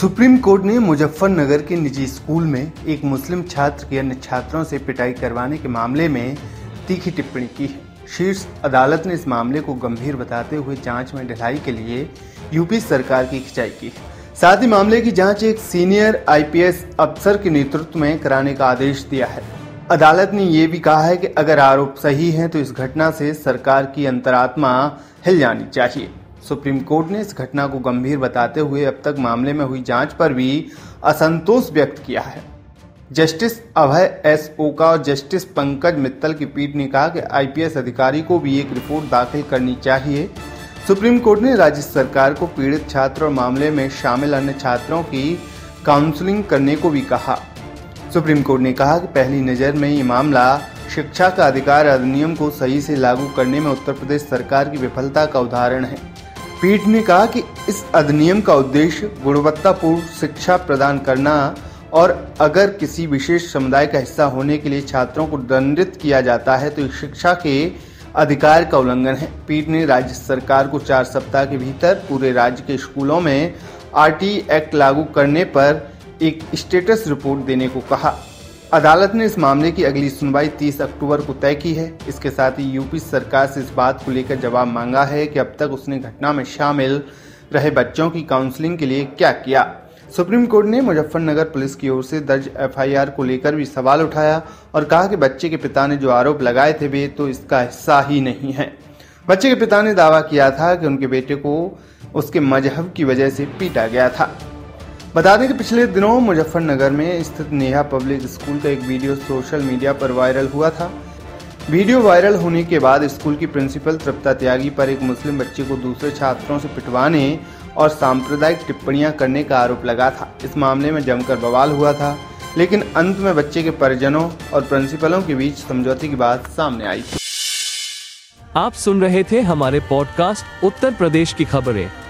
Supreme court ने मुजफ्फरनगर के निजी स्कूल में एक मुस्लिम छात्र की अन्य छात्रों से पिटाई करवाने के मामले में तीखी टिप्पणी की है। शीर्ष अदालत ने इस मामले को गंभीर बताते हुए जाँच में ढिलाई के लिए यूपी सरकार की खिंचाई की साथ ही मामले की जाँच एक सीनियर आईपीएस अफसर के नेतृत्व में कराने का आदेश दिया है। अदालत ने यह भी कहा है कि अगर आरोप सही है तो इस घटना से सरकार की अंतरात्मा हिल जानी चाहिए। सुप्रीम कोर्ट ने इस घटना को गंभीर बताते हुए अब तक मामले में हुई जाँच पर भी असंतोष व्यक्त किया है। जस्टिस अभय एस ओका और जस्टिस पंकज मित्तल की पीठ ने कहा कि आईपीएस अधिकारी को भी एक रिपोर्ट दाखिल करनी चाहिए। सुप्रीम कोर्ट ने राज्य सरकार को पीड़ित छात्र और मामले में शामिल अन्य छात्रों की काउंसलिंग करने को भी कहा। सुप्रीम कोर्ट ने कहा कि पहली नज़र में ये मामला शिक्षा का अधिकार अधिनियम को सही से लागू करने में उत्तर प्रदेश सरकार की विफलता का उदाहरण है। पीठ ने कहा कि इस अधिनियम का उद्देश्य गुणवत्तापूर्ण शिक्षा प्रदान करना और अगर किसी विशेष समुदाय का हिस्सा होने के लिए छात्रों को दंडित किया जाता है तो शिक्षा के अधिकार का उल्लंघन है। पीठ ने राज्य सरकार को चार सप्ताह के भीतर पूरे राज्य के स्कूलों में आरटी एक्ट लागू करने पर एक स्टेटस रिपोर्ट देने को कहा। अदालत ने इस मामले की अगली सुनवाई 30 अक्टूबर को तय की है। इसके साथ ही यूपी सरकार से इस बात को लेकर जवाब मांगा है कि अब तक उसने घटना में शामिल रहे बच्चों की काउंसलिंग के लिए क्या किया। सुप्रीम कोर्ट ने मुजफ्फरनगर पुलिस की ओर से दर्ज एफआईआर को लेकर भी सवाल उठाया और कहा कि बच्चे के पिता ने जो आरोप लगाए थे वे तो इसका हिस्सा ही नहीं है। बच्चे के पिता ने दावा किया था कि उनके बेटे को उसके मज़हब की वजह से पीटा गया था। बता दें कि पिछले दिनों मुजफ्फरनगर में स्थित नेहा पब्लिक स्कूल का एक वीडियो सोशल मीडिया पर वायरल हुआ था। वीडियो वायरल होने के बाद स्कूल की प्रिंसिपल तृप्ता त्यागी पर एक मुस्लिम बच्चे को दूसरे छात्रों से पिटवाने और सांप्रदायिक टिप्पणियाँ करने का आरोप लगा था। इस मामले में जमकर बवाल हुआ था, लेकिन अंत में बच्चे के परिजनों और प्रिंसिपलों के बीच समझौते की बात सामने आई आप सुन रहे थे हमारे पॉडकास्ट उत्तर प्रदेश की खबरें।